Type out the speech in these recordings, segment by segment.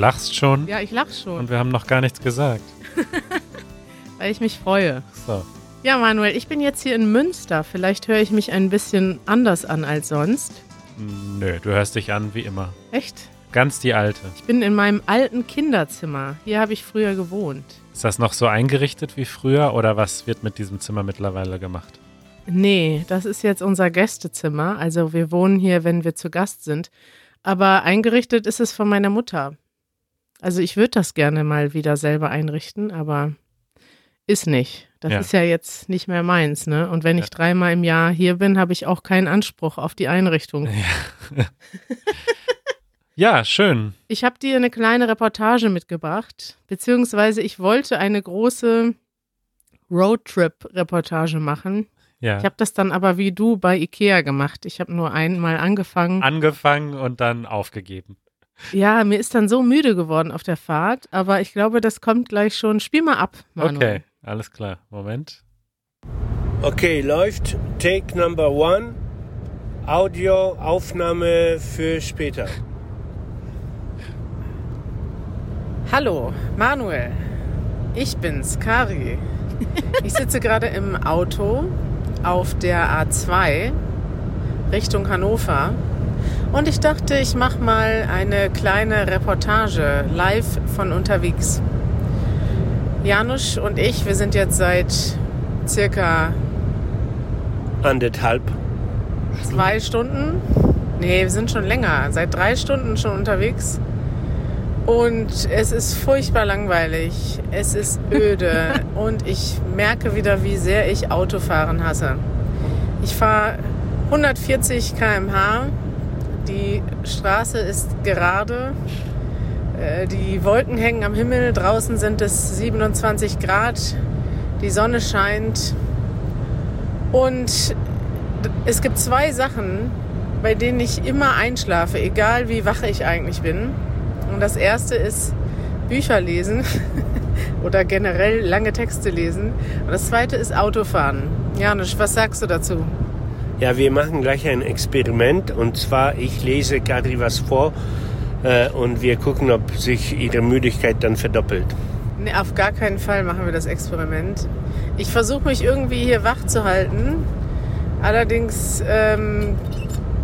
Du lachst schon Ja, ich lach schon, und wir haben noch gar nichts gesagt. weil ich mich freue. So. Ja, Manuel, ich bin jetzt hier in Münster. Vielleicht höre ich mich ein bisschen anders an als sonst. Nö, du hörst dich an wie immer. Echt? Ganz die alte. Ich bin in meinem alten Kinderzimmer. Hier habe ich früher gewohnt. Ist das noch so eingerichtet wie früher oder was wird mit diesem Zimmer mittlerweile gemacht? Nee, das ist jetzt unser Gästezimmer. Also wir wohnen hier, wenn wir zu Gast sind. Aber eingerichtet ist es von meiner Mutter. Also ich würde das gerne mal wieder selber einrichten, aber ist nicht. Das Ja. ist ja jetzt nicht mehr meins, ne? Und wenn ich Ja. dreimal im Jahr hier bin, habe ich auch keinen Anspruch auf die Einrichtung. Ja, schön. Ich habe dir eine kleine Reportage mitgebracht, beziehungsweise ich wollte eine große Roadtrip-Reportage machen. Ja. Ich habe das dann aber wie du bei Ikea gemacht. Ich habe nur einmal angefangen. Angefangen und dann aufgegeben. Ja, mir ist dann so müde geworden auf der Fahrt, aber ich glaube, das kommt gleich schon. Spiel mal ab, Manuel. Okay, alles klar. Moment. Okay, läuft. Take number one. Audioaufnahme für später. Hallo, Manuel. Ich bin's, Kari. Ich sitze gerade im Auto auf der A2 Richtung Hannover und ich dachte, ich mache mal eine kleine Reportage live von unterwegs. Janusz und ich, wir sind jetzt seit circa Anderthalb. zwei Stunden, nee, wir sind schon länger, seit drei Stunden schon unterwegs. Und es ist furchtbar langweilig, es ist öde und ich merke wieder, wie sehr ich Autofahren hasse. Ich fahre 140 km/h, die Straße ist gerade, äh, die Wolken hängen am Himmel, draußen sind es 27 Grad, die Sonne scheint und es gibt zwei Sachen, bei denen ich immer einschlafe, egal wie wach ich eigentlich bin. Und das erste ist Bücher lesen oder generell lange Texte lesen. Und das zweite ist Autofahren. Janusz, was sagst du dazu? Ja, wir machen gleich ein Experiment. Und zwar, ich lese Kadri was vor äh, und wir gucken, ob sich ihre Müdigkeit dann verdoppelt. Nee, auf gar keinen Fall machen wir das Experiment. Ich versuche mich irgendwie hier wach zu halten. Allerdings ähm,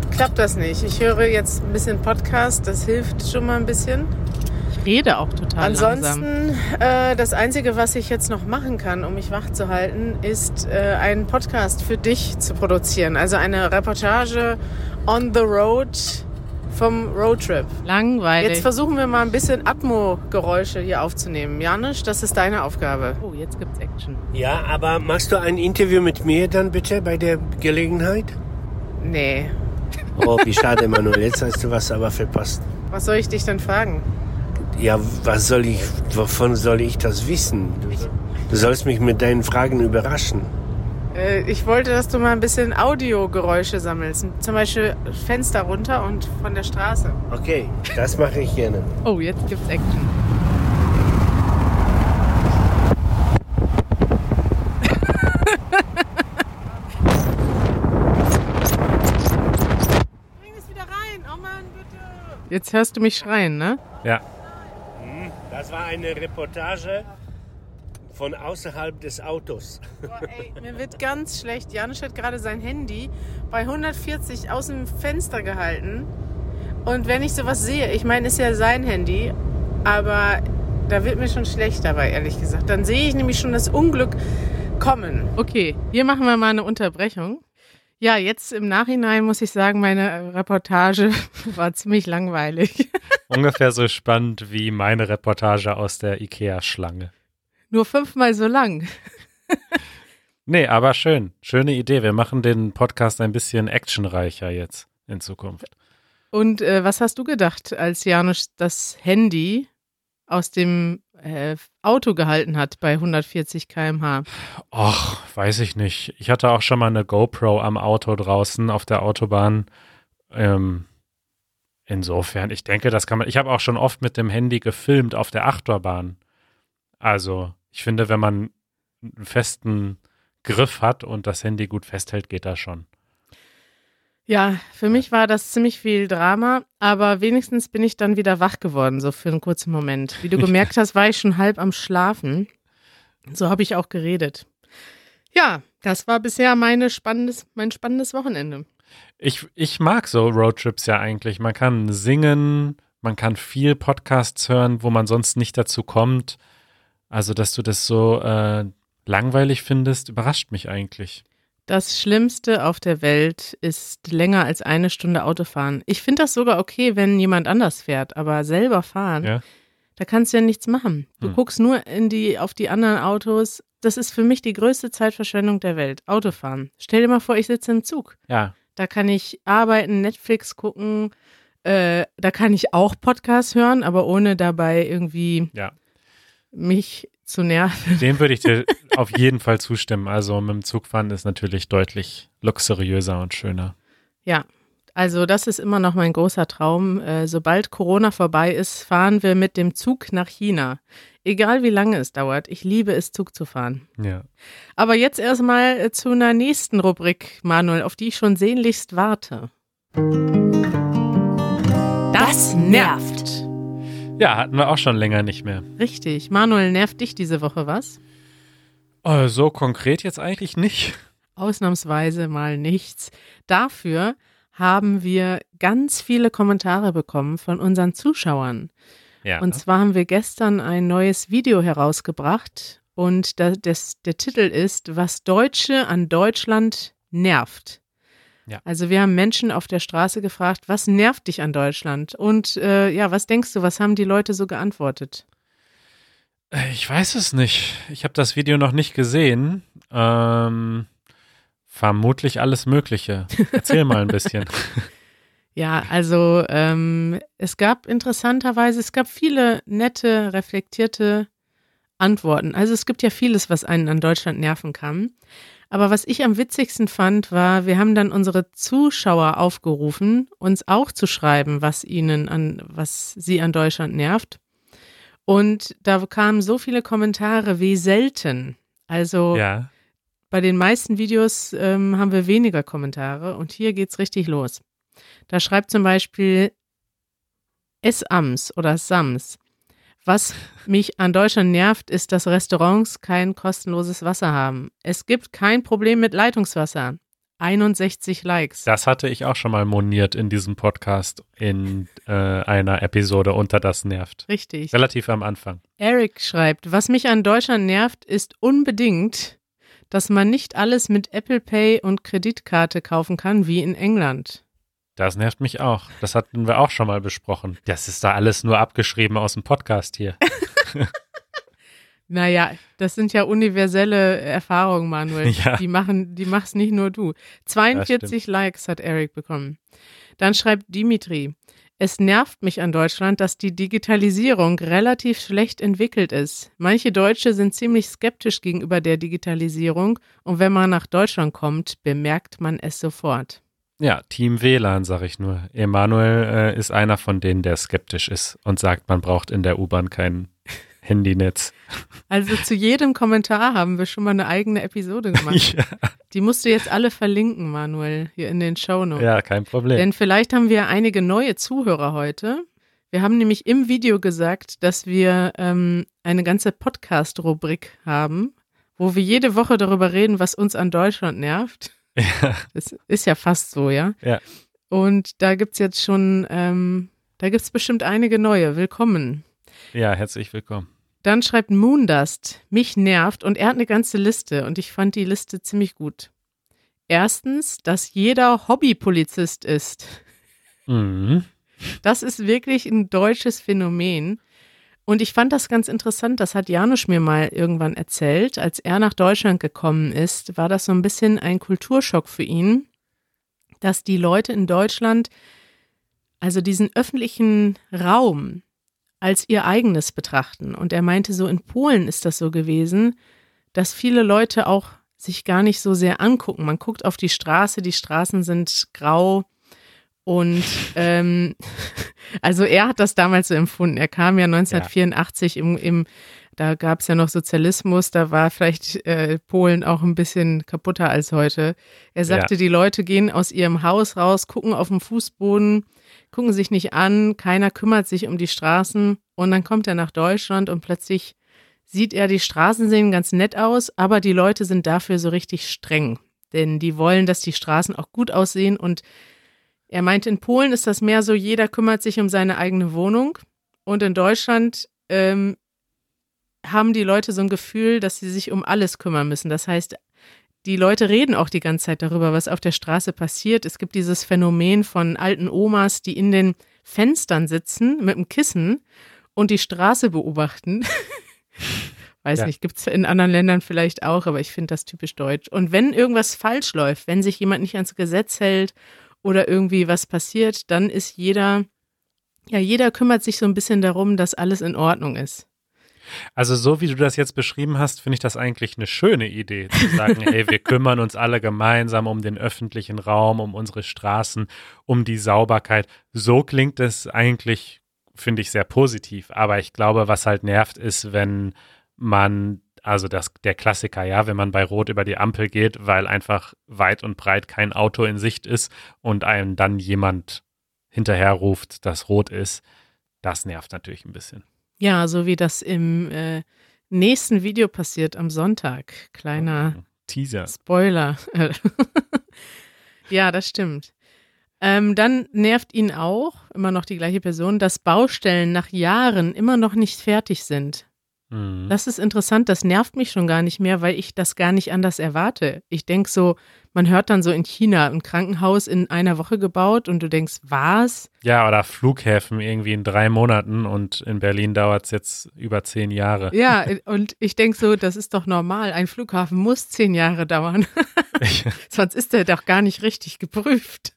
klappt das nicht. Ich höre jetzt ein bisschen Podcast, das hilft schon mal ein bisschen. Ich rede auch total Ansonsten, äh, das Einzige, was ich jetzt noch machen kann, um mich wach zu halten, ist äh, einen Podcast für dich zu produzieren. Also eine Reportage on the road vom Roadtrip. Langweilig. Jetzt versuchen wir mal ein bisschen Atmo-Geräusche hier aufzunehmen. Janusz, das ist deine Aufgabe. Oh, jetzt gibt's Action. Ja, aber machst du ein Interview mit mir dann bitte bei der Gelegenheit? Nee. Oh, wie schade, Manuel. Jetzt hast du was aber verpasst. Was soll ich dich denn fragen? Ja, was soll ich, wovon soll ich das wissen? Du, du sollst mich mit deinen Fragen überraschen. Äh, ich wollte, dass du mal ein bisschen Audiogeräusche sammelst. Zum Beispiel Fenster runter und von der Straße. Okay, das mache ich gerne. Oh, jetzt gibt's Action. Bring es wieder rein. Oh Mann, bitte. Jetzt hörst du mich schreien, ne? Ja. Das war eine Reportage von außerhalb des Autos. Boah, ey, mir wird ganz schlecht. Janusz hat gerade sein Handy bei 140 aus dem Fenster gehalten. Und wenn ich sowas sehe, ich meine, ist ja sein Handy, aber da wird mir schon schlecht dabei, ehrlich gesagt. Dann sehe ich nämlich schon das Unglück kommen. Okay, hier machen wir mal eine Unterbrechung. Ja, jetzt im Nachhinein muss ich sagen, meine Reportage war ziemlich langweilig. Ungefähr so spannend wie meine Reportage aus der IKEA-Schlange. Nur fünfmal so lang. Nee, aber schön. Schöne Idee. Wir machen den Podcast ein bisschen actionreicher jetzt in Zukunft. Und äh, was hast du gedacht, als Janusz das Handy aus dem äh, Auto gehalten hat bei 140 km/h? Och, weiß ich nicht. Ich hatte auch schon mal eine GoPro am Auto draußen auf der Autobahn. Ähm, insofern, ich denke, das kann man. Ich habe auch schon oft mit dem Handy gefilmt auf der Achterbahn. Also, ich finde, wenn man einen festen Griff hat und das Handy gut festhält, geht das schon. Ja, für mich war das ziemlich viel Drama, aber wenigstens bin ich dann wieder wach geworden, so für einen kurzen Moment. Wie du gemerkt hast, war ich schon halb am Schlafen. So habe ich auch geredet. Ja, das war bisher meine spannendes, mein spannendes Wochenende. Ich, ich mag so Roadtrips ja eigentlich. Man kann singen, man kann viel Podcasts hören, wo man sonst nicht dazu kommt. Also, dass du das so äh, langweilig findest, überrascht mich eigentlich. Das Schlimmste auf der Welt ist länger als eine Stunde Autofahren. Ich finde das sogar okay, wenn jemand anders fährt, aber selber fahren, Ja? da kannst du ja nichts machen. Du Hm. guckst nur in die, auf die anderen Autos. Das ist für mich die größte Zeitverschwendung der Welt. Autofahren. Stell dir mal vor, ich sitze im Zug. Ja. Da kann ich arbeiten, Netflix gucken. Äh, da kann ich auch Podcasts hören, aber ohne dabei irgendwie Ja. mich zu nerven. Dem würde ich dir auf jeden Fall zustimmen. Also mit dem Zugfahren ist natürlich deutlich luxuriöser und schöner. Ja, also das ist immer noch mein großer Traum. Äh, sobald Corona vorbei ist, fahren wir mit dem Zug nach China. Egal wie lange es dauert. Ich liebe es, Zug zu fahren. Ja. Aber jetzt erstmal äh, zu einer nächsten Rubrik, Manuel, auf die ich schon sehnlichst warte. Das nervt. Ja, hatten wir auch schon länger nicht mehr. Richtig. Manuel, nervt dich diese Woche was? Äh, so konkret jetzt eigentlich nicht. Ausnahmsweise mal nichts. Dafür haben wir ganz viele Kommentare bekommen von unseren Zuschauern. Ja. Und zwar haben wir gestern ein neues Video herausgebracht und da, das, der Titel ist, was Deutsche an Deutschland nervt. Ja. Also wir haben Menschen auf der Straße gefragt, was nervt dich an Deutschland? Und äh, ja, was denkst du, was haben die Leute so geantwortet? Äh, Ich weiß es nicht. Ich habe das Video noch nicht gesehen. Ähm, vermutlich alles Mögliche. Erzähl mal ein bisschen. Ja, also ähm, es gab interessanterweise, es gab viele nette, reflektierte Antworten. Also es gibt ja vieles, was einen an Deutschland nerven kann. Aber was ich am witzigsten fand, war, wir haben dann unsere Zuschauer aufgerufen, uns auch zu schreiben, was ihnen an, was sie an Deutschland nervt. Und da kamen so viele Kommentare wie selten. Also Ja. bei den meisten Videos ähm, haben wir weniger Kommentare und hier geht's richtig los. Da schreibt zum Beispiel S-Ams oder Sams. Was mich an Deutschland nervt, ist, dass Restaurants kein kostenloses Wasser haben. Es gibt kein Problem mit Leitungswasser. 61 Likes. Das hatte ich auch schon mal moniert in diesem Podcast in äh, einer Episode unter das nervt. Richtig. Relativ am Anfang. Eric schreibt, was mich an Deutschland nervt, ist unbedingt, dass man nicht alles mit Apple Pay und Kreditkarte kaufen kann wie in England. Das nervt mich auch. Das hatten wir auch schon mal besprochen. Das ist da alles nur abgeschrieben aus dem Podcast hier. Naja, das sind ja universelle Erfahrungen, Manuel. Ja. Die machen, die machst nicht nur du. 42 Likes hat Eric bekommen. Dann schreibt Dimitri, es nervt mich an Deutschland, dass die Digitalisierung relativ schlecht entwickelt ist. Manche Deutsche sind ziemlich skeptisch gegenüber der Digitalisierung und wenn man nach Deutschland kommt, bemerkt man es sofort. Ja, Team WLAN, sag ich nur. Emanuel äh, ist einer von denen, der skeptisch ist und sagt, man braucht in der U-Bahn kein Handynetz. Also zu jedem Kommentar haben wir schon mal eine eigene Episode gemacht. ja, Die musst du jetzt alle verlinken, Manuel, hier in den Shownotes. ja, kein Problem. Denn vielleicht haben wir einige neue Zuhörer heute. Wir haben nämlich im Video gesagt, dass wir ähm, eine ganze Podcast-Rubrik haben, wo wir jede Woche darüber reden, was uns an Deutschland nervt. Ja. Das ist ja fast so, ja? Ja. Und da gibt's jetzt schon, ähm, da gibt's bestimmt einige neue. Willkommen. ja, herzlich willkommen. Dann schreibt Moondust, mich nervt und er hat eine ganze Liste und ich fand die Liste ziemlich gut. Erstens, dass jeder Hobbypolizist ist. Mhm. Das ist wirklich ein deutsches Phänomen. Und ich fand das ganz interessant, das hat Janusz mir mal irgendwann erzählt. Als er nach Deutschland gekommen ist, war das so ein bisschen ein Kulturschock für ihn, dass die Leute in Deutschland also diesen öffentlichen Raum als ihr eigenes betrachten. Und er meinte, so in Polen ist das so gewesen, dass viele Leute auch sich gar nicht so sehr angucken. Man guckt auf die Straße, die Straßen sind grau und ähm, also er hat das damals so empfunden. Er kam ja 1984 im, im da gab es ja noch Sozialismus, da war vielleicht äh, Polen auch ein bisschen kaputter als heute. Er sagte, ja. die Leute gehen aus ihrem Haus raus, gucken auf den Fußboden, gucken sich nicht an, keiner kümmert sich um die Straßen und dann kommt er nach Deutschland und plötzlich sieht er, die Straßen sehen ganz nett aus, aber die Leute sind dafür so richtig streng, denn die wollen, dass die Straßen auch gut aussehen und er meint, in Polen ist das mehr so, jeder kümmert sich um seine eigene Wohnung und in Deutschland ähm, haben die Leute so ein Gefühl, dass sie sich um alles kümmern müssen. Das heißt, die Leute reden auch die ganze Zeit darüber, was auf der Straße passiert. Es gibt dieses Phänomen von alten Omas, die in den Fenstern sitzen mit einem Kissen und die Straße beobachten. Weiß ja. nicht, gibt es in anderen Ländern vielleicht auch, aber ich finde das typisch deutsch. Und wenn irgendwas falsch läuft, wenn sich jemand nicht ans Gesetz hält oder irgendwie was passiert, dann ist jeder, ja, jeder kümmert sich so ein bisschen darum, dass alles in Ordnung ist. Also so wie du das jetzt beschrieben hast, finde ich das eigentlich eine schöne Idee, zu sagen, hey, wir kümmern uns alle gemeinsam um den öffentlichen Raum, um unsere Straßen, um die Sauberkeit. So klingt es eigentlich, finde ich, sehr positiv. Aber ich glaube, was halt nervt, ist, wenn man, also das, der Klassiker, ja, wenn man bei Rot über die Ampel geht, weil einfach weit und breit kein Auto in Sicht ist und einem dann jemand hinterher ruft, dass rot ist, das nervt natürlich ein bisschen. Ja, so wie das im äh, nächsten Video passiert am Sonntag. Kleiner oh, Teaser. Spoiler. ja, das stimmt. Ähm, dann nervt ihn auch, immer noch die gleiche Person, dass Baustellen nach Jahren immer noch nicht fertig sind. Mhm. Das ist interessant, das nervt mich schon gar nicht mehr, weil ich das gar nicht anders erwarte. Ich denke so, man hört dann so in China ein Krankenhaus in einer Woche gebaut und du denkst, was? Ja, oder Flughäfen irgendwie in drei Monaten und in Berlin dauert es jetzt über zehn Jahre. Ja, und ich denke so, das ist doch normal. Ein Flughafen muss zehn Jahre dauern. Sonst ist er doch gar nicht richtig geprüft.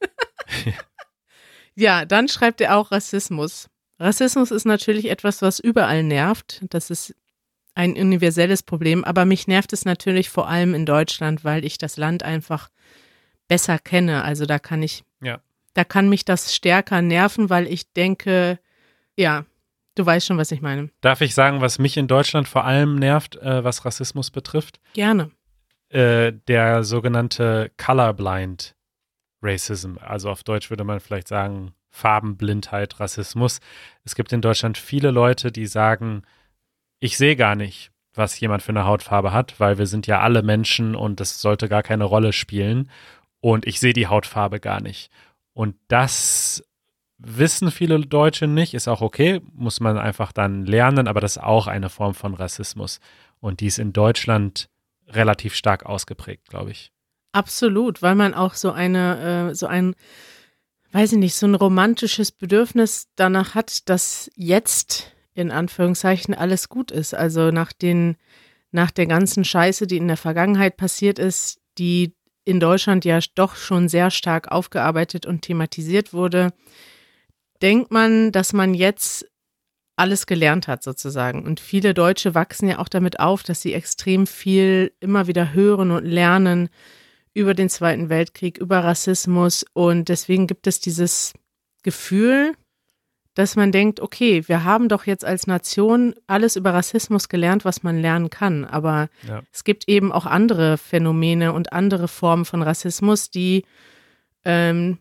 ja, dann schreibt er auch Rassismus. Rassismus ist natürlich etwas, was überall nervt. Das ist ein universelles Problem, aber mich nervt es natürlich vor allem in Deutschland, weil ich das Land einfach besser kenne. Also da kann ich, ja. da kann mich das stärker nerven, weil ich denke, ja, du weißt schon, was ich meine. Darf ich sagen, was mich in Deutschland vor allem nervt, äh, was Rassismus betrifft? Gerne. Äh, der sogenannte Colorblind Racism. Also auf Deutsch würde man vielleicht sagen Farbenblindheit, Rassismus. Es gibt in Deutschland viele Leute, die sagen, ich sehe gar nicht, was jemand für eine Hautfarbe hat, weil wir sind ja alle Menschen und das sollte gar keine Rolle spielen. Und ich sehe die Hautfarbe gar nicht. Und das wissen viele Deutsche nicht, ist auch okay, muss man einfach dann lernen, aber das ist auch eine Form von Rassismus. Und die ist in Deutschland relativ stark ausgeprägt, glaube ich. Absolut, weil man auch so eine, äh, so ein, weiß ich nicht, so ein romantisches Bedürfnis danach hat, dass jetzt in Anführungszeichen alles gut ist. Also nach den, nach der ganzen Scheiße, die in der Vergangenheit passiert ist, die in Deutschland ja doch schon sehr stark aufgearbeitet und thematisiert wurde, denkt man, dass man jetzt alles gelernt hat sozusagen. Und viele Deutsche wachsen ja auch damit auf, dass sie extrem viel immer wieder hören und lernen über den Zweiten Weltkrieg, über Rassismus. Und deswegen gibt es dieses Gefühl, dass man denkt, okay, wir haben doch jetzt als Nation alles über Rassismus gelernt, was man lernen kann. Aber ja. es gibt eben auch andere Phänomene und andere Formen von Rassismus, die ähm,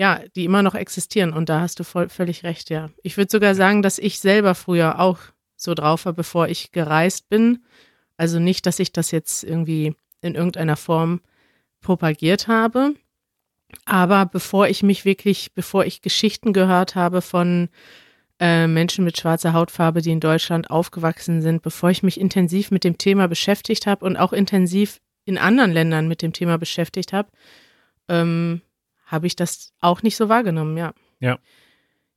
ja, die immer noch existieren. Und da hast du voll, völlig recht, ja. Ich würde sogar sagen, dass ich selber früher auch so drauf war, bevor ich gereist bin. Also nicht, dass ich das jetzt irgendwie in irgendeiner Form propagiert habe. Aber bevor ich mich wirklich, bevor ich Geschichten gehört habe von äh, Menschen mit schwarzer Hautfarbe, die in Deutschland aufgewachsen sind, bevor ich mich intensiv mit dem Thema beschäftigt habe und auch intensiv in anderen Ländern mit dem Thema beschäftigt habe, ähm, habe ich das auch nicht so wahrgenommen, ja. Ja.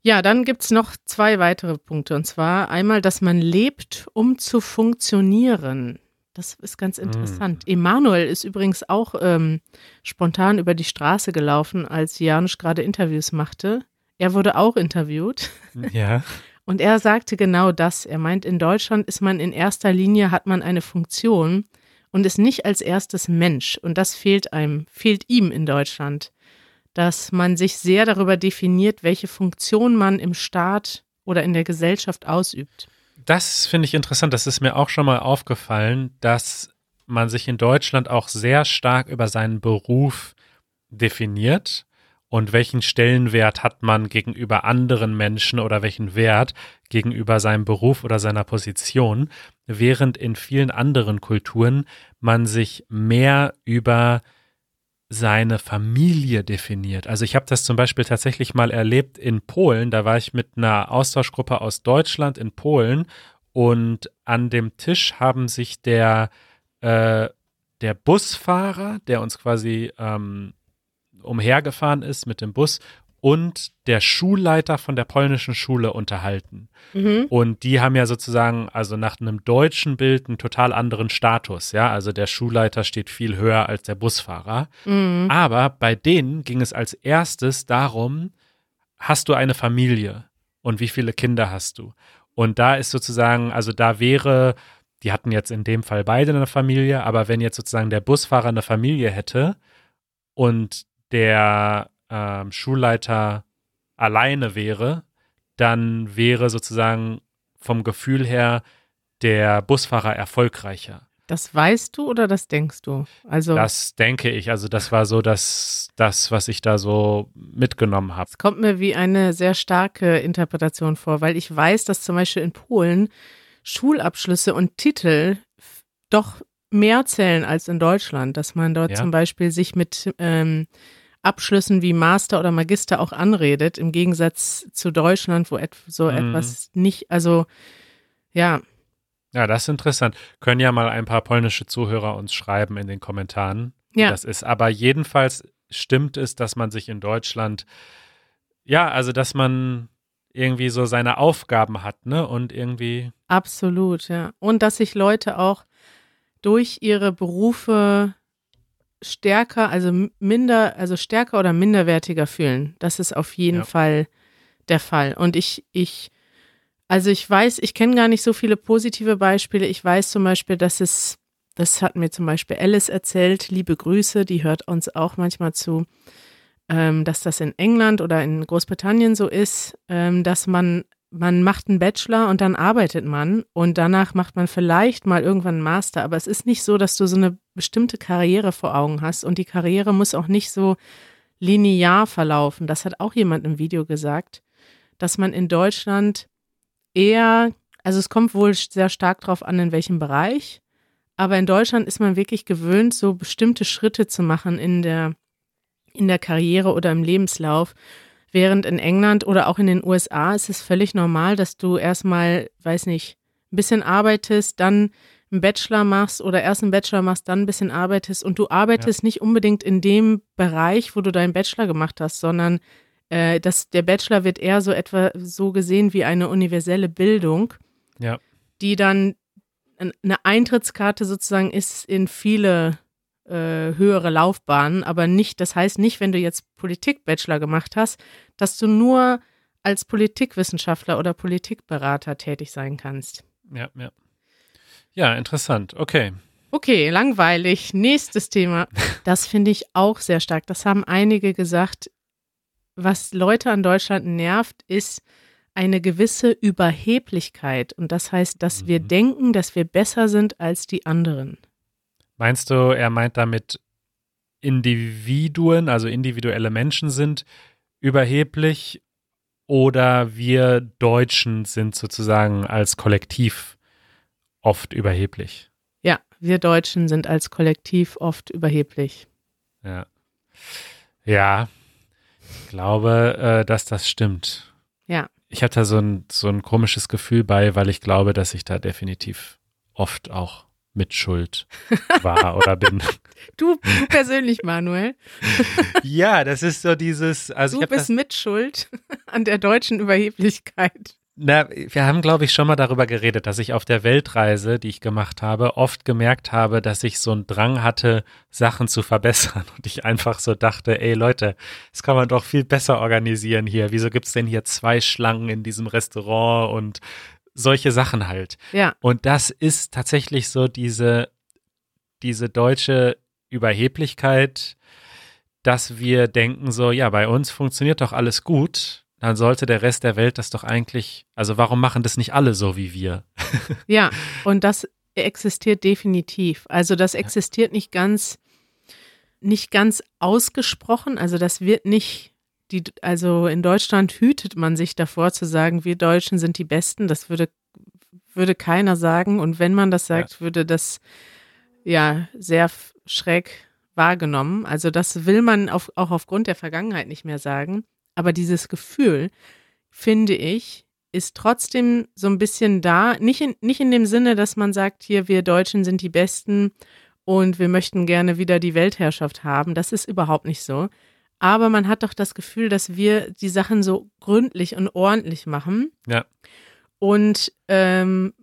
Ja, dann gibt es noch zwei weitere Punkte. Und zwar einmal, dass man lebt, um zu funktionieren. Das ist ganz interessant. Mm. Emanuel ist übrigens auch ähm, spontan über die Straße gelaufen, als Janusz gerade Interviews machte. Er wurde auch interviewt. Ja. Und er sagte genau das. Er meint, in Deutschland ist man in erster Linie, hat man eine Funktion und ist nicht als erstes Mensch. Und das fehlt einem, fehlt ihm in Deutschland. Dass man sich sehr darüber definiert, welche Funktion man im Staat oder in der Gesellschaft ausübt. Das finde ich interessant. Das ist mir auch schon mal aufgefallen, dass man sich in Deutschland auch sehr stark über seinen Beruf definiert und welchen Stellenwert hat man gegenüber anderen Menschen oder welchen Wert gegenüber seinem Beruf oder seiner Position, während in vielen anderen Kulturen man sich mehr über seine Familie definiert. Also ich habe das zum Beispiel tatsächlich mal erlebt in Polen. Da war ich mit einer Austauschgruppe aus Deutschland in Polen und an dem Tisch haben sich der, äh, der Busfahrer, der uns quasi ähm, umhergefahren ist mit dem Bus und der Schulleiter von der polnischen Schule unterhalten. Mhm. Und die haben ja sozusagen, also nach einem deutschen Bild, einen total anderen Status. Ja, also der Schulleiter steht viel höher als der Busfahrer. Mhm. Aber bei denen ging es als erstes darum, hast du eine Familie und wie viele Kinder hast du? Und da ist sozusagen, also da wäre, die hatten jetzt in dem Fall beide eine Familie, aber wenn jetzt sozusagen der Busfahrer eine Familie hätte und der ähm, Schulleiter alleine wäre, dann wäre sozusagen vom Gefühl her der Busfahrer erfolgreicher. Das weißt du oder das denkst du? Also das denke ich. Also das war so das, das was ich da so mitgenommen habe. Es kommt mir wie eine sehr starke Interpretation vor, weil ich weiß, dass zum Beispiel in Polen Schulabschlüsse und Titel doch mehr zählen als in Deutschland, dass man dort ja. zum Beispiel sich mit ähm, Abschlüssen wie Master oder Magister auch anredet, im Gegensatz zu Deutschland, wo et so mhm. etwas nicht, also ja. Ja, das ist interessant. Können ja mal ein paar polnische Zuhörer uns schreiben in den Kommentaren. Ja. Das ist aber jedenfalls stimmt es, dass man sich in Deutschland, ja, also dass man irgendwie so seine Aufgaben hat, ne? Und irgendwie. Absolut, ja. Und dass sich Leute auch durch ihre Berufe stärker, also minder, also stärker oder minderwertiger fühlen. Das ist auf jeden ja. Fall der Fall. Und ich, ich, also ich weiß, ich kenne gar nicht so viele positive Beispiele. Ich weiß zum Beispiel, dass es, das hat mir zum Beispiel Alice erzählt, liebe Grüße, die hört uns auch manchmal zu, ähm, dass das in England oder in Großbritannien so ist, ähm, dass man man macht einen Bachelor und dann arbeitet man und danach macht man vielleicht mal irgendwann einen Master, aber es ist nicht so, dass du so eine bestimmte Karriere vor Augen hast und die Karriere muss auch nicht so linear verlaufen. Das hat auch jemand im Video gesagt, dass man in Deutschland eher, also es kommt wohl sehr stark darauf an, in welchem Bereich, aber in Deutschland ist man wirklich gewöhnt, so bestimmte Schritte zu machen in der, in der Karriere oder im Lebenslauf Während in England oder auch in den USA ist es völlig normal, dass du erstmal, weiß nicht, ein bisschen arbeitest, dann einen Bachelor machst oder erst einen Bachelor machst, dann ein bisschen arbeitest und du arbeitest ja. nicht unbedingt in dem Bereich, wo du deinen Bachelor gemacht hast, sondern äh, das, der Bachelor wird eher so etwa so gesehen wie eine universelle Bildung, ja. die dann eine Eintrittskarte sozusagen ist in viele äh, höhere Laufbahnen, aber nicht, das heißt nicht, wenn du jetzt Politik-Bachelor gemacht hast, dass du nur als Politikwissenschaftler oder Politikberater tätig sein kannst. Ja, ja. Ja, interessant. Okay. Okay, langweilig. Nächstes Thema. Das finde ich auch sehr stark. Das haben einige gesagt. Was Leute an Deutschland nervt, ist eine gewisse Überheblichkeit. Und das heißt, dass mhm. wir denken, dass wir besser sind als die anderen. Meinst du, er meint damit Individuen, also individuelle Menschen sind überheblich oder wir Deutschen sind sozusagen als Kollektiv oft überheblich? Ja, wir Deutschen sind als Kollektiv oft überheblich. Ja. Ja, ich glaube, äh, dass das stimmt. Ja. Ich hatte da so ein, so ein komisches Gefühl bei, weil ich glaube, dass ich da definitiv oft auch Mitschuld war oder bin. Du, du persönlich, Manuel. ja, das ist so dieses. Also du bist Mitschuld an der deutschen Überheblichkeit. Na, wir haben, glaube ich, schon mal darüber geredet, dass ich auf der Weltreise, die ich gemacht habe, oft gemerkt habe, dass ich so einen Drang hatte, Sachen zu verbessern. Und ich einfach so dachte, ey Leute, das kann man doch viel besser organisieren hier. Wieso gibt es denn hier zwei Schlangen in diesem Restaurant und solche Sachen halt. Ja. Und das ist tatsächlich so diese, diese deutsche Überheblichkeit, dass wir denken so, ja, bei uns funktioniert doch alles gut, dann sollte der Rest der Welt das doch eigentlich, also warum machen das nicht alle so wie wir? ja, und das existiert definitiv. Also das existiert nicht ganz, nicht ganz ausgesprochen. Also das wird nicht die, also in Deutschland hütet man sich davor zu sagen, wir Deutschen sind die Besten. Das würde, würde keiner sagen. Und wenn man das sagt, ja. würde das ja sehr schräg wahrgenommen. Also das will man auf, auch aufgrund der Vergangenheit nicht mehr sagen. Aber dieses Gefühl, finde ich, ist trotzdem so ein bisschen da. Nicht in, nicht in dem Sinne, dass man sagt, hier, wir Deutschen sind die Besten und wir möchten gerne wieder die Weltherrschaft haben. Das ist überhaupt nicht so. Aber man hat doch das Gefühl, dass wir die Sachen so gründlich und ordentlich machen. Ja. Und ähm,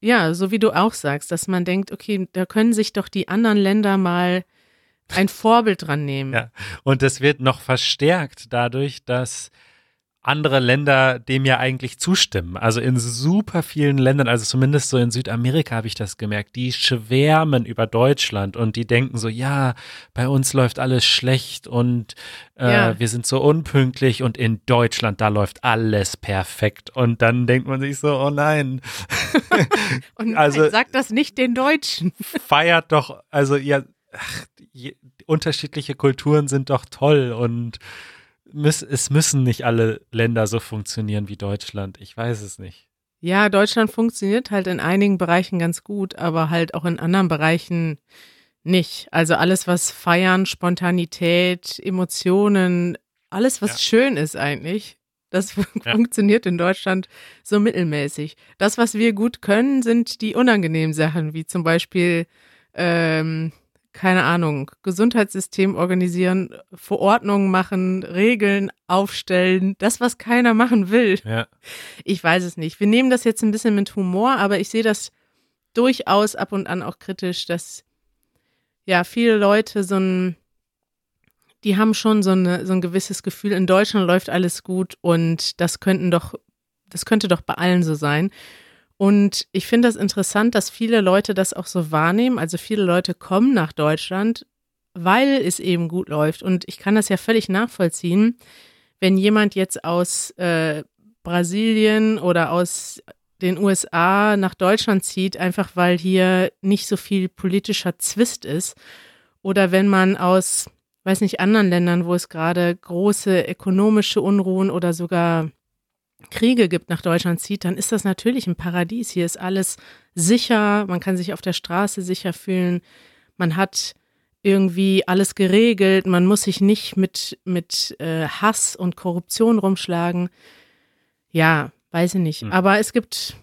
ja, so wie du auch sagst, dass man denkt, okay, da können sich doch die anderen Länder mal ein Vorbild dran nehmen. Ja, und das wird noch verstärkt dadurch, dass andere Länder dem ja eigentlich zustimmen. Also in super vielen Ländern, also zumindest so in Südamerika habe ich das gemerkt, die schwärmen über Deutschland und die denken so, ja, bei uns läuft alles schlecht und äh, ja. wir sind so unpünktlich und in Deutschland, da läuft alles perfekt. Und dann denkt man sich so, oh nein. und also, sagt das nicht den Deutschen. feiert doch, also ja, ach, je, unterschiedliche Kulturen sind doch toll und müß, es müssen nicht alle Länder so funktionieren wie Deutschland. Ich weiß es nicht. Ja, Deutschland funktioniert halt in einigen Bereichen ganz gut, aber halt auch in anderen Bereichen nicht. Also alles, was Feiern, Spontanität, Emotionen, alles, was ja. schön ist eigentlich, das ja. funktioniert in Deutschland so mittelmäßig. Das, was wir gut können, sind die unangenehmen Sachen, wie zum Beispiel ähm, keine Ahnung, Gesundheitssystem organisieren, Verordnungen machen, Regeln aufstellen, das, was keiner machen will. Ja. Ich weiß es nicht. Wir nehmen das jetzt ein bisschen mit Humor, aber ich sehe das durchaus ab und an auch kritisch, dass ja viele Leute so ein, die haben schon so, eine, so ein gewisses Gefühl, in Deutschland läuft alles gut und das könnten doch, das könnte doch bei allen so sein. Und ich finde das interessant, dass viele Leute das auch so wahrnehmen. Also viele Leute kommen nach Deutschland, weil es eben gut läuft. Und ich kann das ja völlig nachvollziehen, wenn jemand jetzt aus äh, Brasilien oder aus den USA nach Deutschland zieht, einfach weil hier nicht so viel politischer Zwist ist. Oder wenn man aus, weiß nicht, anderen Ländern, wo es gerade große ökonomische Unruhen oder sogar Kriege gibt, nach Deutschland zieht, dann ist das natürlich ein Paradies. Hier ist alles sicher, man kann sich auf der Straße sicher fühlen, man hat irgendwie alles geregelt, man muss sich nicht mit, mit äh, Hass und Korruption rumschlagen. Ja, weiß ich nicht. Mhm. Aber es gibt,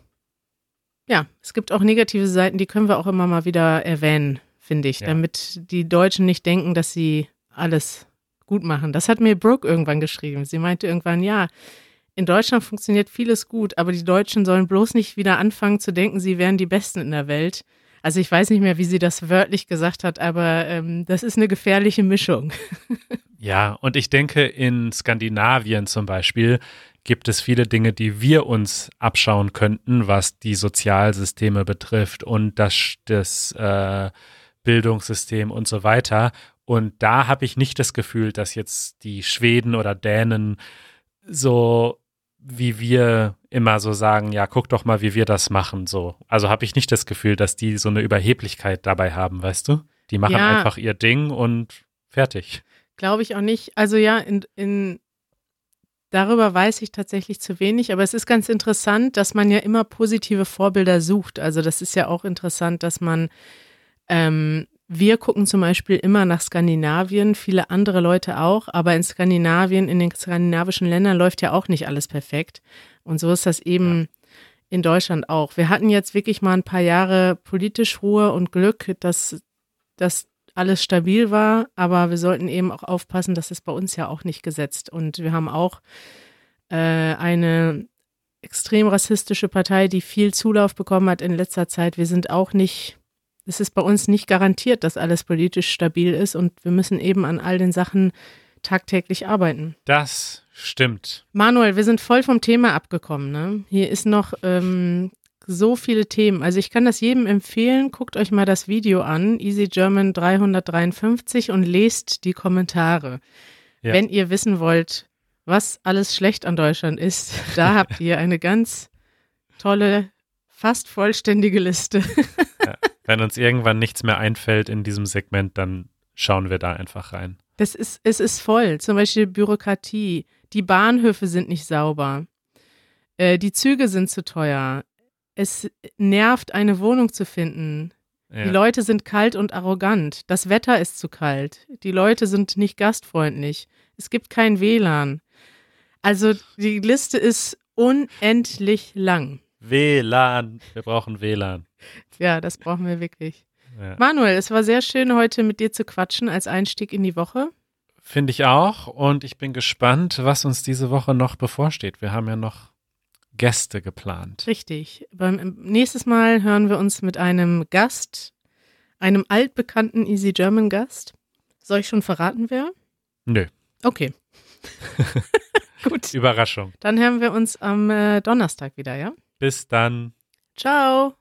ja, es gibt auch negative Seiten, die können wir auch immer mal wieder erwähnen, finde ich, ja. damit die Deutschen nicht denken, dass sie alles gut machen. Das hat mir Brooke irgendwann geschrieben. Sie meinte irgendwann, ja, in Deutschland funktioniert vieles gut, aber die Deutschen sollen bloß nicht wieder anfangen zu denken, sie wären die Besten in der Welt. Also ich weiß nicht mehr, wie sie das wörtlich gesagt hat, aber ähm, das ist eine gefährliche Mischung. ja, und ich denke, in Skandinavien zum Beispiel gibt es viele Dinge, die wir uns abschauen könnten, was die Sozialsysteme betrifft und das, das äh, Bildungssystem und so weiter. Und da habe ich nicht das Gefühl, dass jetzt die Schweden oder Dänen so wie wir immer so sagen, ja, guck doch mal, wie wir das machen, so. Also habe ich nicht das Gefühl, dass die so eine Überheblichkeit dabei haben, weißt du? Die machen ja. einfach ihr Ding und fertig. Glaube ich auch nicht. Also ja, in, in darüber weiß ich tatsächlich zu wenig, aber es ist ganz interessant, dass man ja immer positive Vorbilder sucht. Also das ist ja auch interessant, dass man ähm, wir gucken zum Beispiel immer nach Skandinavien, viele andere Leute auch, aber in Skandinavien, in den skandinavischen Ländern läuft ja auch nicht alles perfekt. Und so ist das eben ja. in Deutschland auch. Wir hatten jetzt wirklich mal ein paar Jahre politisch Ruhe und Glück, dass, dass alles stabil war, aber wir sollten eben auch aufpassen, dass es bei uns ja auch nicht gesetzt. Und wir haben auch äh, eine extrem rassistische Partei, die viel Zulauf bekommen hat in letzter Zeit. Wir sind auch nicht es ist bei uns nicht garantiert, dass alles politisch stabil ist und wir müssen eben an all den Sachen tagtäglich arbeiten. Das stimmt. Manuel, wir sind voll vom Thema abgekommen. Ne? Hier ist noch ähm, so viele Themen. Also ich kann das jedem empfehlen. Guckt euch mal das Video an, Easy German 353 und lest die Kommentare. Ja. Wenn ihr wissen wollt, was alles schlecht an Deutschland ist, da habt ihr eine ganz tolle fast vollständige Liste. Wenn uns irgendwann nichts mehr einfällt in diesem Segment, dann schauen wir da einfach rein. Das ist, es ist voll. Zum Beispiel Bürokratie. Die Bahnhöfe sind nicht sauber. Äh, die Züge sind zu teuer. Es nervt, eine Wohnung zu finden. Ja. Die Leute sind kalt und arrogant. Das Wetter ist zu kalt. Die Leute sind nicht gastfreundlich. Es gibt kein WLAN. Also die Liste ist unendlich lang. WLAN. Wir brauchen WLAN. Ja, das brauchen wir wirklich. Ja. Manuel, es war sehr schön, heute mit dir zu quatschen als Einstieg in die Woche. Finde ich auch. Und ich bin gespannt, was uns diese Woche noch bevorsteht. Wir haben ja noch Gäste geplant. Richtig. Beim nächstes Mal hören wir uns mit einem Gast, einem altbekannten Easy German Gast. Soll ich schon verraten, wer? Nö. Okay. Gut. Überraschung. Dann hören wir uns am äh, Donnerstag wieder, ja? Bis dann. Ciao.